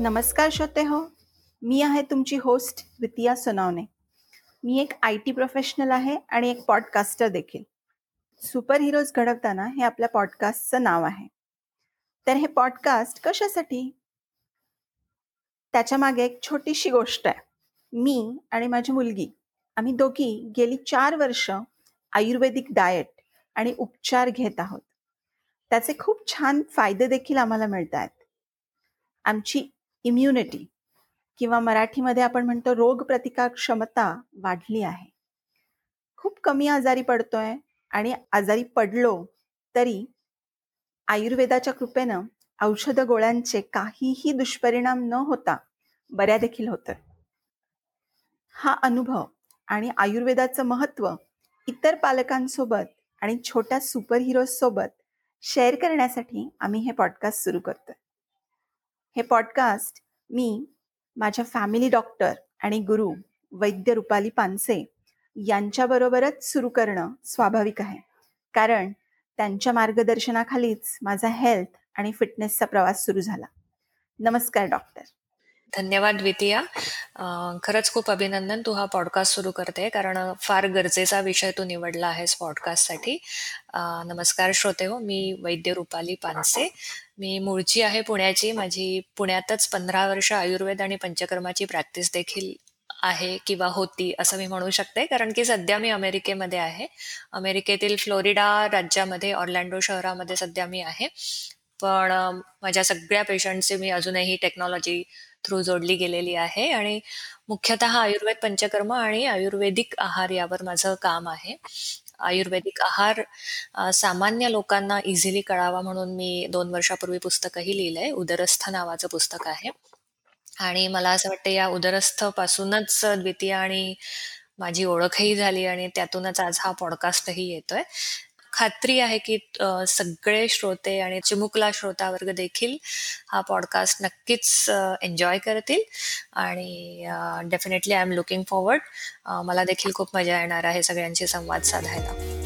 नमस्कार श्रोते हो मी आहे तुमची होस्ट वितिया सोनावणे. मी एक आय टी प्रोफेशनल आहे आणि एक पॉडकास्टर देखील. सुपर हिरोज घडवताना हे आपल्या पॉडकास्टचं नाव आहे. तर हे पॉडकास्ट कशासाठी? त्याच्यामागे एक छोटीशी गोष्ट आहे. मी आणि माझी मुलगी आम्ही दोघी गेली चार वर्ष आयुर्वेदिक डाएट आणि उपचार घेत आहोत. त्याचे खूप छान फायदे देखील आम्हाला मिळत आहेत आमची इम्युनिटी किंवा मराठीमध्ये आपण म्हणतो रोग प्रतिकार क्षमता वाढली आहे. खूप कमी आजारी पडतोय आणि आजारी पडलो तरी आयुर्वेदाच्या कृपेनं औषध गोळ्यांचे काहीही दुष्परिणाम न होता बऱ्या देखील होतं. हा अनुभव आणि आयुर्वेदाचं महत्त्व इतर पालकांसोबत आणि छोट्या सुपर हिरोज सोबत शेअर करण्यासाठी आम्ही हे पॉडकास्ट सुरू करतोय. हे पॉडकास्ट मी माझ्या फॅमिली डॉक्टर आणि गुरु वैद्य रुपाली पानसे यांच्याबरोबरच सुरू करणं स्वाभाविक आहे. कारण त्यांच्या मार्गदर्शनाखालीच माझा हेल्थ आणि फिटनेसचा प्रवास सुरू झाला. नमस्कार डॉक्टर. धन्यवाद द्वितीया. खरंच खूप अभिनंदन तू हा पॉडकास्ट सुरू करते कारण फार गरजेचा विषय तू निवडला आहेस पॉडकास्टसाठी नमस्कार श्रोते हो मी वैद्य रुपाली पानसे. मी मूळची आहे पुण्याची माझी पुण्यातच पंधरा वर्ष आयुर्वेद आणि पंचकर्माची प्रॅक्टिस देखील आहे किंवा होती असं मी म्हणू शकते कारण की सध्या मी अमेरिकेमध्ये आहे. अमेरिकेतील फ्लोरिडा राज्यामध्ये ऑर्लँडो शहरामध्ये सध्या मी आहे. पण माझ्या सगळ्या पेशंटचे मी अजूनही टेक्नॉलॉजी थ्रू जोडली गेलेली आहे आणि मुख्यतः आयुर्वेद पंचकर्म आणि आयुर्वेदिक आहार यावर माझं काम आहे. आयुर्वेदिक आहार सामान्य लोकांना इझिली कळावा म्हणून मी दोन वर्षापूर्वी पुस्तकही लिहिलंय उदरस्थ नावाचं पुस्तक आहे. आणि मला असं वाटतं या उदरस्थ पासूनच द्वितीय आणि माझी ओळखही झाली आणि त्यातूनच आज हा पॉडकास्टही येतोय. खात्री आहे की सगळे श्रोते आणि चिमुकला श्रोता वर्ग देखील हा पॉडकास्ट नक्कीच एन्जॉय करतील. आणि definitely I am looking forward मला देखील खूप मजा येणार आहे सगळ्यांशी संवाद साधायला.